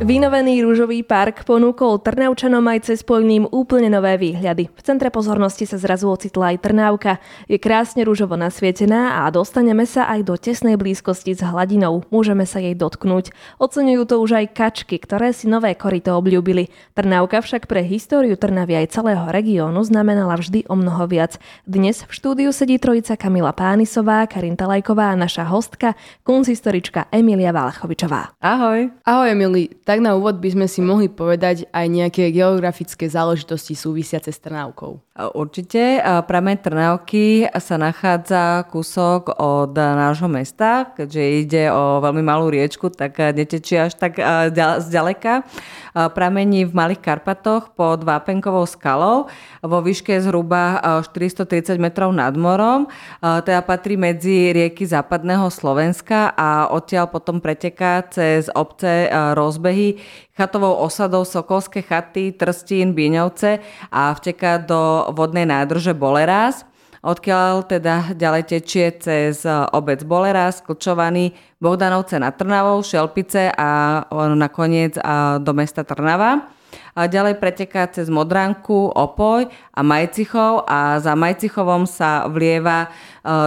Vynovený rúžový park ponúkol Trnavčanom aj cez Poľným úplne nové výhľady. V centre pozornosti sa zrazu ocitla aj Trnávka. Je krásne rúžovo nasvietená a dostaneme sa aj do tesnej blízkosti s hladinou. Môžeme sa jej dotknúť. Oceňujú to už aj kačky, ktoré si nové korito obľúbili. Trnávka však pre históriu Trnavy aj celého regiónu znamenala vždy o mnoho viac. Dnes v štúdiu sedí trojica Kamila Pánisová, Karin Talajková a naša hostka, kunzhistorička Emilia Valachovičová. Ahoj. Ahoj Emily, tak na úvod by sme si mohli povedať aj nejaké geografické záležitosti súvisiace s Trnávkou. Určite. Prameň Trnávky sa nachádza kúsok od nášho mesta, keďže ide o veľmi malú riečku, tak netečie až tak zďaleka. Pramení v Malých Karpatoch pod Vápenkovou skalou vo výške zhruba 430 metrov nad morom. Teda patrí medzi rieky západného Slovenska a odtiaľ potom preteká cez obce ulice, rozbehy chatovou osadou Sokolské chaty, Trstín, Bíňovce a vteká do vodnej nádrže Bolerás odkiaľ teda ďalej tečie cez obec Bolerás, Klčovaný, Bohdanovce nad Trnavou, Šelpice a nakoniec do mesta Trnava. A ďalej preteká cez Modranku, Opoj a Majcichov a za Majcichovom sa vlieva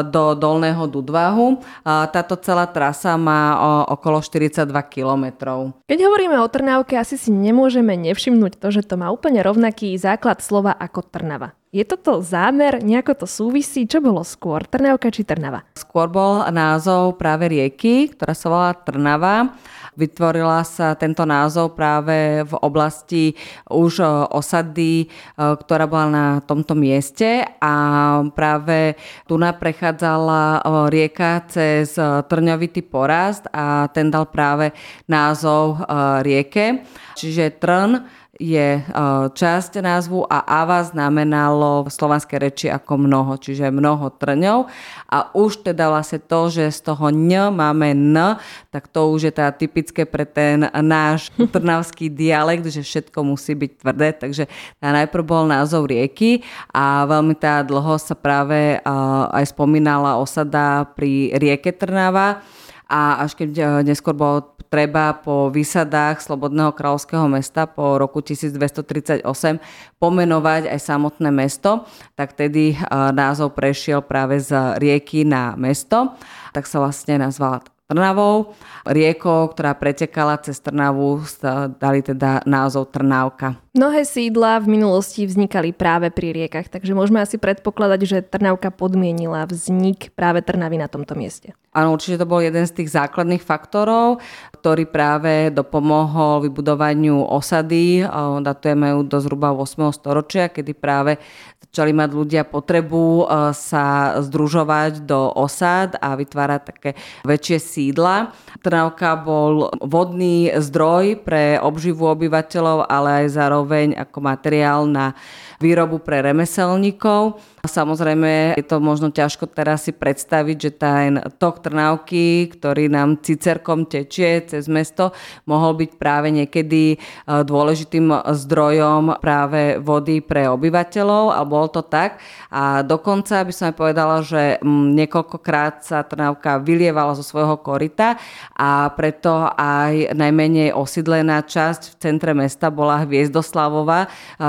do Dolného Dudvahu. Táto celá trasa má okolo 42 kilometrov. Keď hovoríme o Trnavke, asi si nemôžeme nevšimnúť to, že to má úplne rovnaký základ slova ako Trnava. Je toto zámer, nejako to súvisí? Čo bolo skôr, Trnavka či Trnava? Skôr bol názov práve rieky, ktorá sa volá Trnava Vytvorila sa tento názov práve v oblasti už e, osady, e, ktorá bola na tomto mieste a práve tu prechádzala rieka cez trňovitý porast a ten dal práve názov rieke. Čiže Trn je e, časť názvu a Ava znamenalo v slovanskej reči ako mnoho, čiže mnoho trňov. A už teda vlastne to, že z toho ň máme n, tak to už je teda typické pre ten náš trnavský dialekt, že všetko musí byť tvrdé, takže najprv bol názov rieky a veľmi teda dlho sa práve e, aj spomínala osada pri rieke Trnava a až keď e, neskôr bolo treba po výsadách Slobodného kráľovského mesta po roku 1238 pomenovať aj samotné mesto, tak tedy názov prešiel práve z rieky na mesto, tak sa vlastne nazvala Trnavou. Riekou, ktorá pretekala cez Trnavu, dali teda názov Trnávka. Mnohé sídla v minulosti vznikali práve pri riekach, takže môžeme asi predpokladať, že Trnavka podmienila vznik práve Trnavy na tomto mieste. Áno, určite to bol jeden z tých základných faktorov, ktorý práve dopomohol vybudovaniu osady. Datujeme ju do zhruba 8. storočia, kedy práve začali mať ľudia potrebu sa združovať do osad a vytvárať také väčšie sídla. Trnavka bol vodný zdroj pre obživu obyvateľov, ale aj zároveň zároveň ako materiál na výrobu pre remeselníkov. Samozrejme je to možno ťažko teraz si predstaviť, že ten tok Trnavky, ktorý nám cicerkom tečie cez mesto, mohol byť práve niekedy e, dôležitým zdrojom práve vody pre obyvateľov, ale bolo to tak. A dokonca by som aj povedala, že niekoľkokrát sa Trnavka vylievala zo svojho korita a preto aj najmenej osídlená časť v centre mesta bola Hviezdoslavová, e,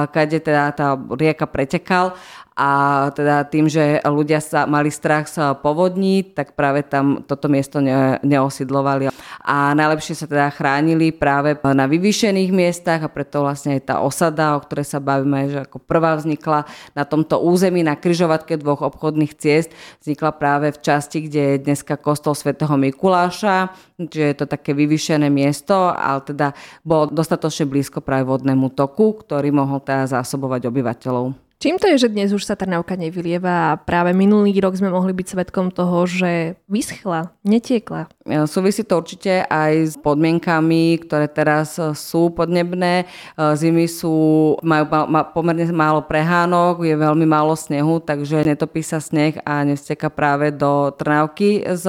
kade teda tá rieka pretekal a teda tým, že ľudia sa mali strach sa povodní, tak práve tam toto miesto ne, neosidlovali. A najlepšie sa teda chránili práve na vyvýšených miestach a preto vlastne aj tá osada, o ktorej sa bavíme, že ako prvá vznikla na tomto území na kryžovatke dvoch obchodných ciest, vznikla práve v časti, kde je dneska kostol svätého Mikuláša, že je to také vyvýšené miesto, ale teda bolo dostatočne blízko práve vodnému toku, ktorý mohol teda zásobovať obyvateľov. Čím to je, že dnes už sa Trnavka nevylieva a práve minulý rok sme mohli byť svetkom toho, že vyschla, netiekla? E, súvisí to určite aj s podmienkami, ktoré teraz e, sú podnebné. E, zimy sú, majú pomerne málo prehánok, je veľmi málo snehu, takže netopí sa sneh a nesteka práve do Trnavky z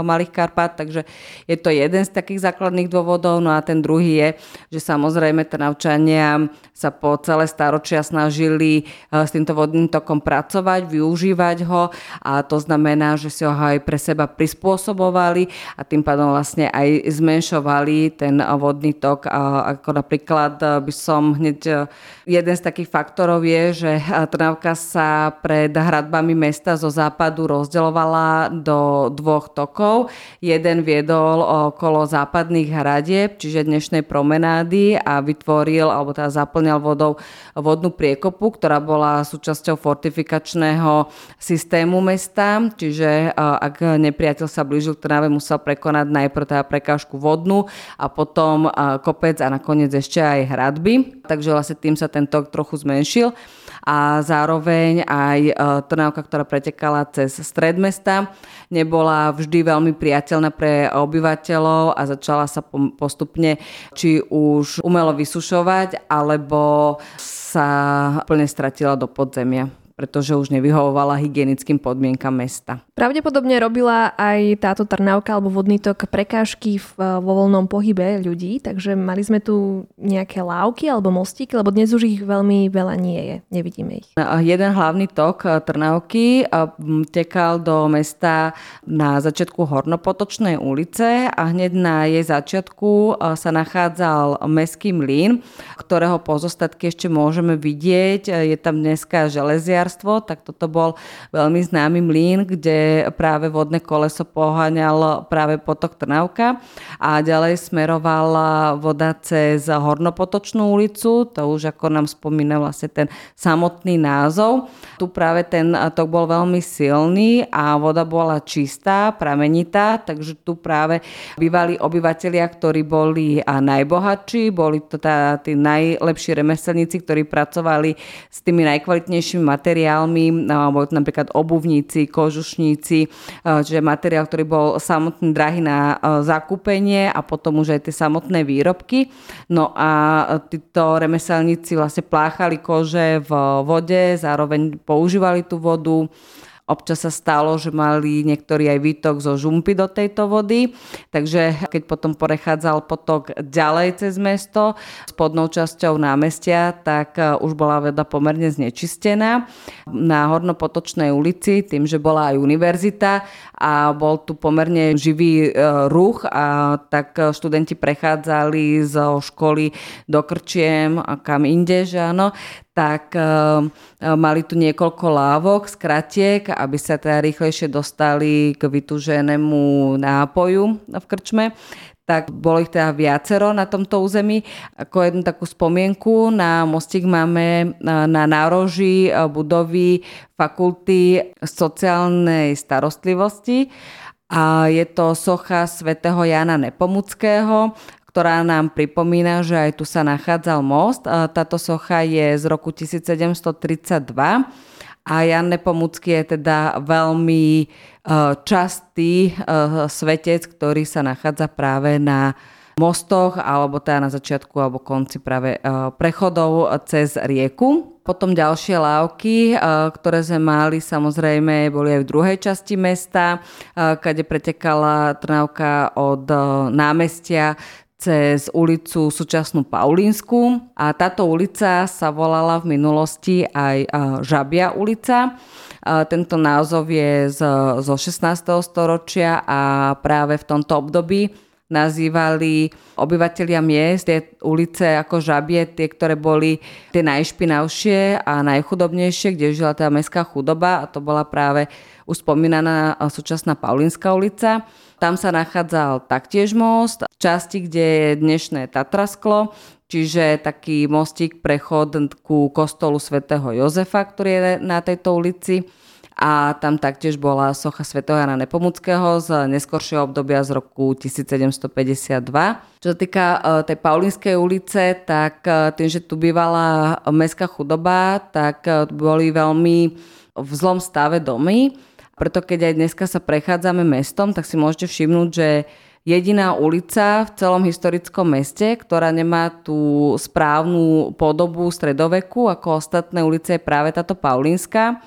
Malých Karpat, takže je to jeden z takých základných dôvodov. No a ten druhý je, že samozrejme Trnavčania sa po celé staročia snažili s týmto vodným tokom pracovať, využívať ho a to znamená, že si ho aj pre seba prispôsobovali zvyšovali a tým pádom vlastne aj zmenšovali ten vodný tok. Ako napríklad e, by som hneď e, jeden z takých faktorov je, že e, Trnavka sa pred hradbami mesta zo západu rozdeľovala do dvoch tokov. Jeden viedol okolo západných hradieb, čiže dnešnej promenády a vytvoril alebo teda zaplňal vodou vodnú priekopu, ktorá bola súčasťou fortifikačného systému mesta, čiže ak nepriateľ sa blížil k Trnave, práve musel prekonať najprv teda prekážku vodnú a potom kopec a nakoniec ešte aj hradby. Takže vlastne tým sa ten tok trochu zmenšil a zároveň aj e, Trnavka, ktorá pretekala cez stred mesta, nebola vždy veľmi priateľná pre obyvateľov a začala sa postupne či už umelo vysušovať, alebo sa plne stratila do podzemia pretože už nevyhovovala hygienickým podmienkam mesta. Pravdepodobne robila aj táto Trnávka alebo vodný tok prekážky v, vo voľnom pohybe ľudí, takže mali sme tu nejaké lávky alebo mostíky, lebo dnes už ich veľmi veľa nie je, nevidíme ich. Jeden hlavný tok eh, Trnávky eh, tekal do mesta na začiatku Hornopotočnej ulice a hneď na jej začiatku sa nachádzal meský mlyn, ktorého pozostatky ešte môžeme vidieť. Je tam dneska železia mliekárstvo, tak toto bol veľmi známy mlín, kde práve vodné koleso poháňal práve potok Trnavka a ďalej smerovala voda cez Hornopotočnú ulicu, to už ako nám spomína vlastne ten samotný názov. Tu práve ten tok bol veľmi silný a voda bola čistá, pramenitá, takže tu práve bývali obyvateľia, ktorí boli najbohatší, boli to tá, tí najlepší remeselníci, ktorí pracovali s tými najkvalitnejšími materiálmi materiálmi, boli to napríklad obuvníci, kožušníci, čiže materiál, ktorý bol samotný drahý na zakúpenie a potom už aj tie samotné výrobky. No a títo remeselníci vlastne pláchali kože v vode, zároveň používali tú vodu Občas sa stalo, že mali niektorí aj výtok zo žumpy do tejto vody, takže keď potom prechádzal potok ďalej cez mesto spodnou časťou námestia, tak e, už bola voda pomerne znečistená. Na Hornopotočnej ulici, tým, že bola aj univerzita a bol tu pomerne živý e, ruch, a tak študenti prechádzali zo školy do Krčiem a kam inde, že áno, tak uh, mali tu niekoľko lávok, skratiek, aby sa teda rýchlejšie dostali k vytúženému nápoju v krčme tak bolo ich teda viacero na tomto území. Ako jednu takú spomienku na mostík máme na nároží budovy fakulty sociálnej starostlivosti a je to socha svätého Jana Nepomuckého, ktorá nám pripomína, že aj tu sa nachádzal most. Táto socha je z roku 1732 a Jan Nepomucký je teda veľmi e, častý e, svetec, ktorý sa nachádza práve na mostoch alebo teda na začiatku alebo konci práve e, prechodov cez rieku. Potom ďalšie lávky, ktoré sme mali, samozrejme, boli aj v druhej časti mesta, kade pretekala Trnavka od námestia cez ulicu súčasnú Paulínsku a táto ulica sa volala v minulosti aj Žabia ulica. Tento názov je zo 16. storočia a práve v tomto období nazývali obyvateľia miest tie ulice ako žabie, tie, ktoré boli tie najšpinavšie a najchudobnejšie, kde žila tá mestská chudoba a to bola práve už spomínaná súčasná Paulínska ulica. Tam sa nachádzal taktiež most, časti, kde je dnešné Tatrasklo, čiže taký mostík prechod ku kostolu svätého Jozefa, ktorý je na tejto ulici a tam taktiež bola socha svätého Jana Nepomuckého z neskoršieho obdobia z roku 1752. Čo sa týka e, tej Paulínskej ulice, tak e, tým, že tu bývala mestská chudoba, tak e, boli veľmi v zlom stave domy Preto keď aj dneska sa prechádzame mestom, tak si môžete všimnúť, že jediná ulica v celom historickom meste, ktorá nemá tú správnu podobu stredoveku ako ostatné ulice je práve táto Paulínska.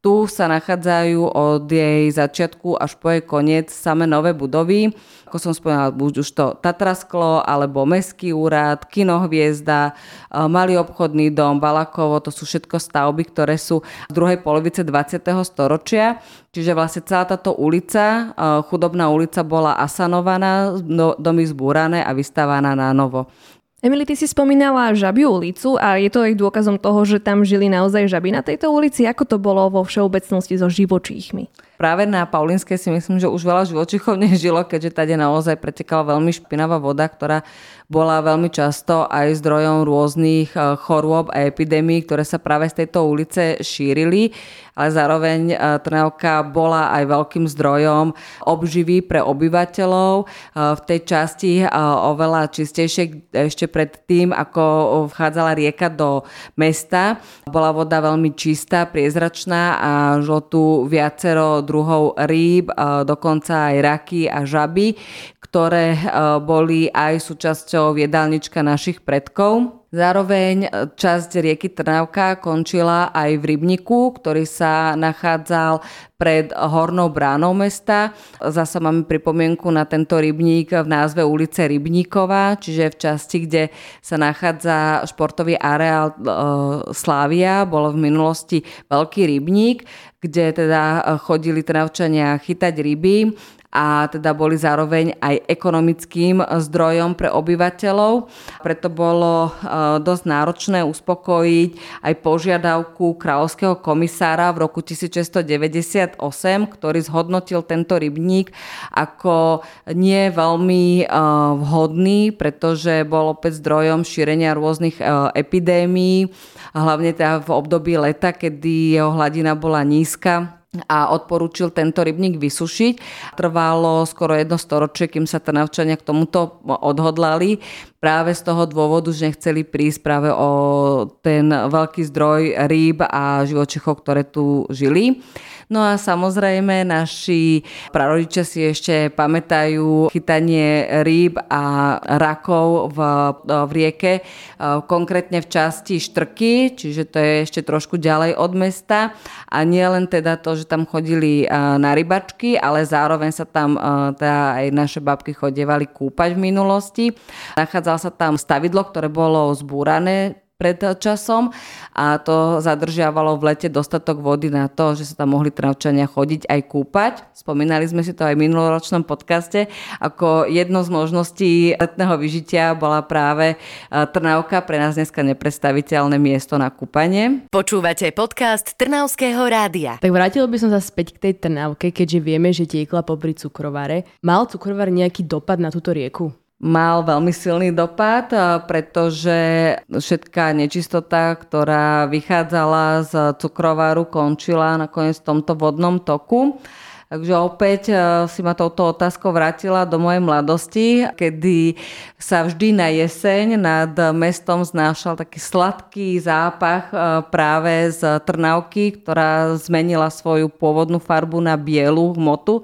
Tu sa nachádzajú od jej začiatku až po jej koniec samé nové budovy. Ako som spomínala, buď už to Tatrasklo, alebo Mestský úrad, Kinohviezda, e, Malý obchodný dom, Balakovo, to sú všetko stavby, ktoré sú v druhej polovice 20. storočia. Čiže vlastne celá táto ulica, e, chudobná ulica bola asanovaná, domy zbúrané a vystávaná na novo. Emily, ty si spomínala Žabiu ulicu a je to aj dôkazom toho, že tam žili naozaj žaby na tejto ulici. Ako to bolo vo všeobecnosti so živočíchmi? Práve na Paulinskej si myslím, že už veľa živočíchov nežilo, keďže tady naozaj pretekala veľmi špinavá voda, ktorá bola veľmi často aj zdrojom rôznych eh, chorôb a epidémií, ktoré sa práve z tejto ulice šírili ale zároveň e, Trnavka bola aj veľkým zdrojom obživy pre obyvateľov. E, v tej časti oveľa čistejšie ešte pred tým, ako vchádzala rieka do mesta. Bola voda veľmi čistá, priezračná a žilo tu viacero druhov rýb, dokonca aj raky a žaby, ktoré boli aj súčasťou jedálnička našich predkov. Zároveň e, časť rieky Trnavka končila aj v rybníku, ktorý sa nachádzal pred hornou bránou mesta. Zasa máme pripomienku na tento rybník v názve ulice Rybníková, čiže v časti, kde sa nachádza športový areál e, Slávia, bolo v minulosti veľký rybník, kde teda chodili Trnavčania chytať ryby a teda boli zároveň aj ekonomickým zdrojom pre obyvateľov. Preto bolo e, dosť náročné uspokojiť aj požiadavku kráľovského komisára v roku 1698, ktorý zhodnotil tento rybník ako nie veľmi e, vhodný, pretože bol opäť zdrojom šírenia rôznych e, epidémií, hlavne teda v období leta, kedy jeho hladina bola nízka a odporúčil tento rybník vysušiť. Trvalo skoro jedno storočie, kým sa Trnavčania k tomuto odhodlali. Práve z toho dôvodu, že nechceli prísť práve o ten veľký zdroj rýb a živočichov, ktoré tu žili. No a samozrejme naši prarodičia si ešte pamätajú chytanie rýb a rakov v, v rieke, e, konkrétne v časti Štrky, čiže to je ešte trošku ďalej od mesta. A nie len teda to, že tam chodili e, na rybačky, ale zároveň sa tam e, teda aj naše babky chodievali kúpať v minulosti. Nachádzalo sa tam stavidlo, ktoré bolo zbúrané pred časom a to zadržiavalo v lete dostatok vody na to, že sa tam mohli Trnavčania chodiť aj kúpať. Spomínali sme si to aj v minuloročnom podcaste, ako jedno z možností letného vyžitia bola práve e, Trnavka, pre nás dneska nepredstaviteľné miesto na kúpanie. Počúvate podcast Trnavského rádia. Tak vrátil by som sa späť k tej Trnavke, keďže vieme, že tiekla popri cukrovare. Mal cukrovar nejaký dopad na túto rieku? Mal veľmi silný dopad, pretože všetká nečistota, ktorá vychádzala z cukrovaru, končila nakoniec v tomto vodnom toku. Takže opäť si ma touto otázkou vrátila do mojej mladosti, kedy sa vždy na jeseň nad mestom znášal taký sladký zápach práve z Trnavky, ktorá zmenila svoju pôvodnú farbu na bielu hmotu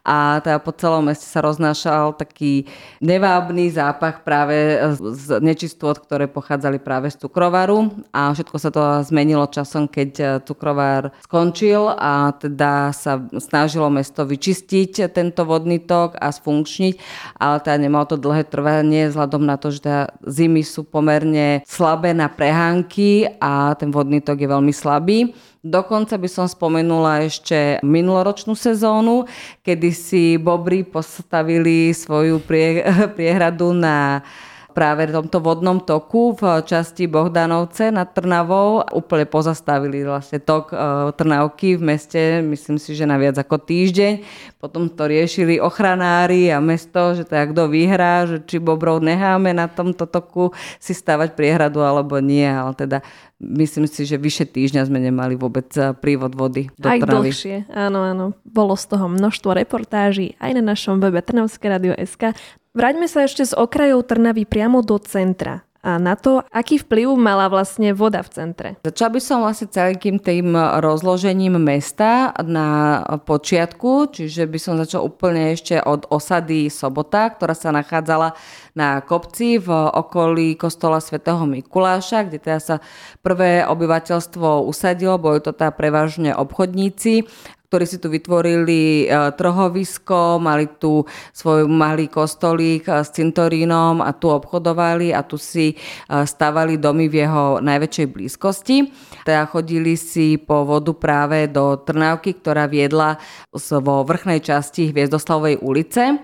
a teda po celom meste sa roznášal taký nevábny zápach práve z nečistôt, ktoré pochádzali práve z cukrovaru a všetko sa to zmenilo časom, keď cukrovar skončil a teda sa snažilo mesto vyčistiť tento vodný tok a sfunkčniť, ale teda nemalo to dlhé trvanie vzhľadom na to, že teda zimy sú pomerne slabé na prehánky a ten vodný tok je veľmi slabý. Dokonca by som spomenula ešte minuloročnú sezónu, kedy si Bobry postavili svoju prie, priehradu na práve v tomto vodnom toku v časti Bohdanovce nad Trnavou úplne pozastavili vlastne tok e, Trnavky v meste, myslím si, že na viac ako týždeň. Potom to riešili ochranári a mesto, že to je kto vyhrá, že či Bobrov necháme na tomto toku si stavať priehradu alebo nie, ale teda myslím si, že vyše týždňa sme nemali vôbec eh, prívod vody do Aj Trnavy. dlhšie, áno, áno. Bolo z toho množstvo reportáží aj na našom webe Trnavské. Vráťme sa ešte z okrajov Trnavy priamo do centra. a na to, aký vplyv mala vlastne voda v centre. Začal by som vlastne celým tým rozložením mesta na počiatku, čiže by som začal úplne ešte od osady Sobota, ktorá sa nachádzala na kopci v okolí kostola svätého Mikuláša, kde teda sa prvé obyvateľstvo usadilo, boli to teda prevažne obchodníci, ktorí si tu vytvorili e, trhovisko, mali tu svoj malý kostolík e, s cintorínom a tu obchodovali a tu si e, stavali domy v jeho najväčšej blízkosti. Teda chodili si po vodu práve do Trnávky, ktorá viedla vo vrchnej časti Hviezdoslavovej ulice.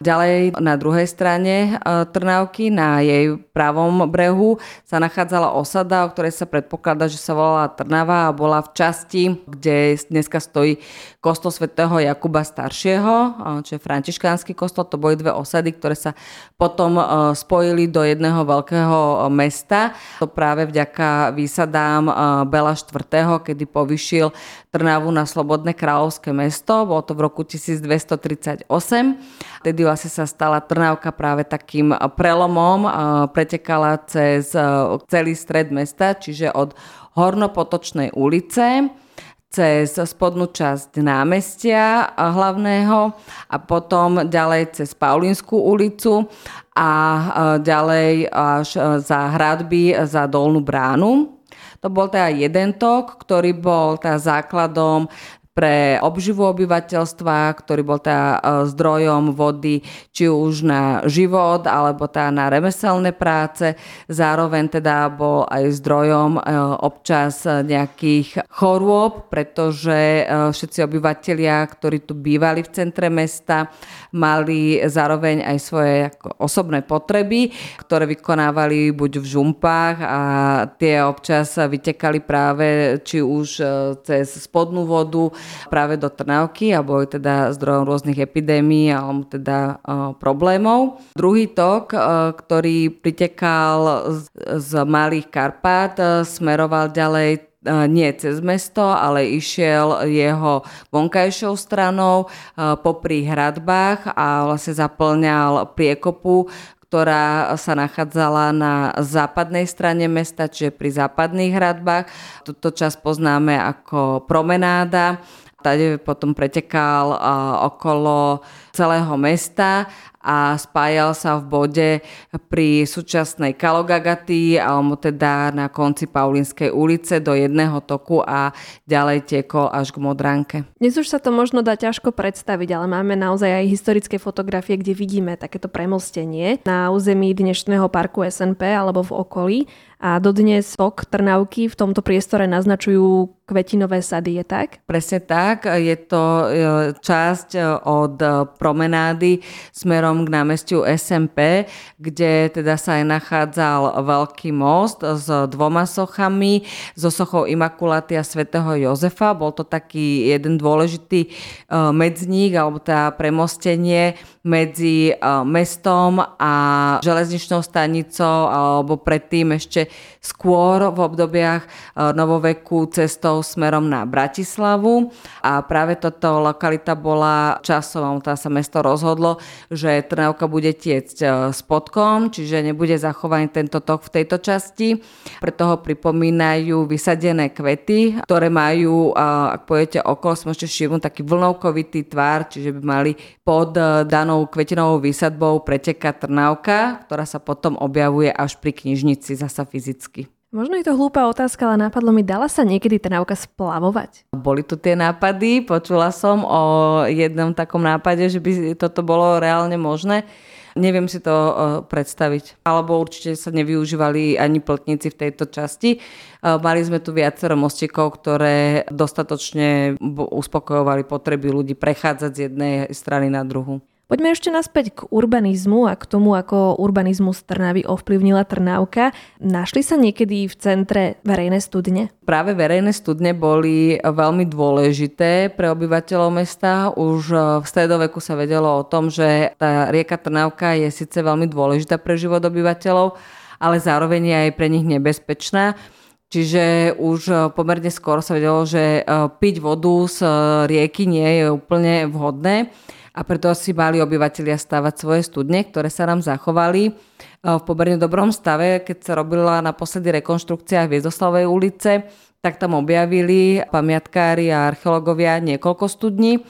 Ďalej na druhej strane e, Trnavky, na jej pravom brehu, sa nachádzala osada, o ktorej sa predpokladá, že sa volala Trnava a bola v časti, kde dneska stojí kostol svätého Jakuba staršieho, e, čo je františkánsky kostol. To boli dve osady, ktoré sa potom e, spojili do jedného veľkého mesta. To práve vďaka výsadám Bela IV., kedy povyšil Trnavu na slobodné kráľovské mesto. Bolo to v roku 1238. Tedy vlastne sa stala Trnávka práve takým prelomom, pretekala cez celý stred mesta, čiže od Hornopotočnej ulice cez spodnú časť námestia hlavného a potom ďalej cez Paulínsku ulicu a ďalej až za hradby za Dolnú bránu. To bol teda jeden tok, ktorý bol teda základom pre obživu obyvateľstva, ktorý bol teda e, zdrojom vody či už na život alebo teda na remeselné práce. Zároveň teda bol aj zdrojom e, občas nejakých chorôb, pretože e, všetci obyvateľia, ktorí tu bývali v centre mesta, mali zároveň aj svoje osobné potreby, ktoré vykonávali buď v žumpách a tie občas vytekali práve či už cez spodnú vodu práve do Trnavky a boli teda zdrojom rôznych epidémií alebo teda problémov. Druhý tok, ktorý pritekal z, z Malých Karpát, smeroval ďalej nie cez mesto, ale išiel jeho vonkajšou stranou popri hradbách a vlastne zaplňal priekopu, ktorá sa nachádzala na západnej strane mesta, čiže pri západných hradbách. Tuto čas poznáme ako promenáda. Tady potom pretekal okolo celého mesta a spájal sa v bode pri súčasnej Kalogagaty alebo teda na konci Paulínskej ulice do jedného toku a ďalej tiekol až k Modránke. Dnes už sa to možno dá ťažko predstaviť, ale máme naozaj aj historické fotografie, kde vidíme takéto premostenie na území dnešného parku SNP alebo v okolí a dodnes tok Trnavky v tomto priestore naznačujú kvetinové sady, je tak? Presne tak, je to e, časť e, od promenády smerom k námestiu SMP, kde teda sa aj nachádzal veľký most s dvoma sochami, so sochou Imakulaty a svätého Jozefa. Bol to taký jeden dôležitý e, medzník, alebo teda premostenie medzi mestom a železničnou stanicou, alebo predtým ešte skôr v obdobiach eh, novoveku cestou smerom na Bratislavu a práve toto lokalita bola časom, teda sa mesto rozhodlo, že Trnavka bude tiecť eh, spodkom, čiže nebude zachovaný tento tok v tejto časti. Preto ho pripomínajú vysadené kvety, ktoré majú, eh, ak pojete okolo, môžete všimnúť taký vlnovkovitý tvar, čiže by mali pod danou kvetinovou výsadbou pretekať Trnavka, ktorá sa potom objavuje až pri knižnici zasa fyzicky. Možno je to hlúpa otázka, ale nápadlo mi, dala sa niekedy Trnavka splavovať? Boli tu tie nápady, počula som o jednom takom nápade, že by toto bolo reálne možné. Neviem si to predstaviť. Alebo určite sa nevyužívali ani plotníci v tejto časti. Mali sme tu viacero mostíkov, ktoré dostatočne uspokojovali potreby ľudí prechádzať z jednej strany na druhú. Poďme ešte naspäť k urbanizmu a k tomu, ako urbanizmus Trnavy ovplyvnila Trnávka. Našli sa niekedy v centre verejné studne? Práve verejné studne boli veľmi dôležité pre obyvateľov mesta. Už v stredoveku sa vedelo o tom, že tá rieka Trnávka je síce veľmi dôležitá pre život obyvateľov, ale zároveň je aj pre nich nebezpečná. Čiže už pomerne skoro sa vedelo, že piť vodu z rieky nie je úplne vhodné a preto si mali obyvateľia stavať svoje studne, ktoré sa nám zachovali v pomerne dobrom stave. Keď sa robila naposledy rekonštrukcia v Viezoslavej ulice, tak tam objavili pamiatkári a archeológovia niekoľko studní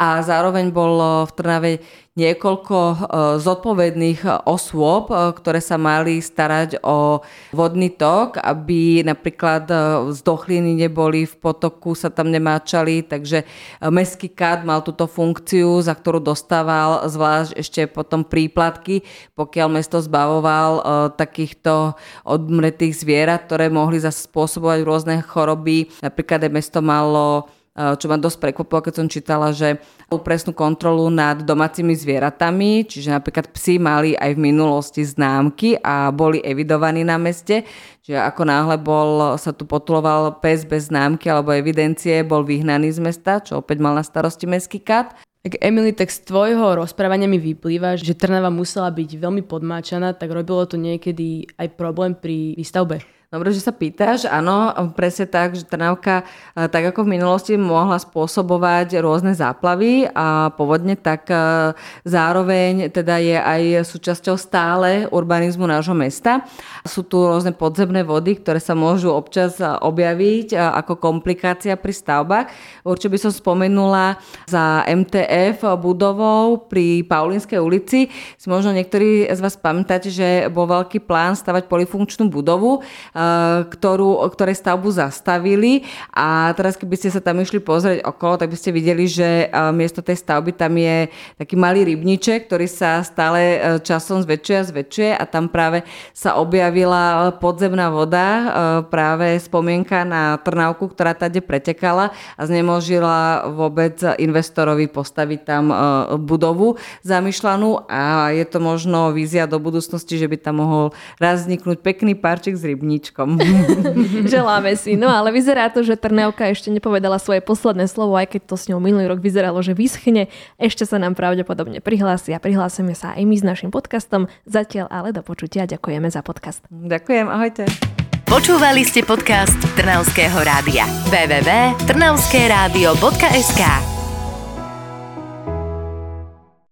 a zároveň bol v Trnave niekoľko e, zodpovedných osôb, e, ktoré sa mali starať o vodný tok, aby napríklad e, zdochliny neboli v potoku, sa tam nemáčali, takže mestský kat mal túto funkciu, za ktorú dostával zvlášť ešte potom príplatky, pokiaľ mesto zbavoval takýchto odmretých zvierat, ktoré mohli zase spôsobovať rôzne choroby. Napríklad aj mesto malo čo ma dosť prekvapilo, keď som čítala, že presnú kontrolu nad domácimi zvieratami, čiže napríklad psi mali aj v minulosti známky a boli evidovaní na meste, čiže ako náhle bol, sa tu potuloval pes bez známky alebo evidencie, bol vyhnaný z mesta, čo opäť mal na starosti mestský kat. Tak Emily, tak z tvojho rozprávania mi vyplýva, že Trnava musela byť veľmi podmáčaná, tak robilo to niekedy aj problém pri výstavbe. Dobre, že sa pýtaš. Áno, presne tak, že Trnavka, eh, tak ako v minulosti mohla spôsobovať rôzne záplavy a povodne, tak eh, zároveň teda je aj súčasťou stále urbanizmu nášho mesta. Sú tu rôzne podzemné vody, ktoré sa môžu občas eh, objaviť ako komplikácia pri stavbách. Určite by som spomenula za MTF budovou pri Paulinskej ulici. Si možno niektorí z vás pamätáte, že bol veľký plán stavať polifunkčnú budovu ktorú, ktorej stavbu zastavili. A teraz keby ste sa tam išli pozrieť okolo, tak by ste videli, že eh, miesto tej stavby tam je taký malý rybníček, ktorý sa stále eh, časom zväčšuje a zväčšuje. A tam práve sa objavila podzemná voda, práve spomienka na Trnavku, ktorá tady pretekala a znemožila vôbec investorovi postaviť tam budovu zamýšľanú. A je to možno vízia do budúcnosti, že by tam mohol raz vzniknúť pekný parček z rybníčka slovíčkom. Želáme si. No ale vyzerá to, že Trnavka ešte nepovedala svoje posledné slovo, aj keď to s ňou minulý rok vyzeralo, že vyschne. Ešte sa nám pravdepodobne prihlási a prihlásime sa aj my s našim podcastom. Zatiaľ ale do počutia. Ďakujeme za podcast. Ďakujem, ahojte. Počúvali ste podcast Trnavského rádia. www.trnavskeradio.sk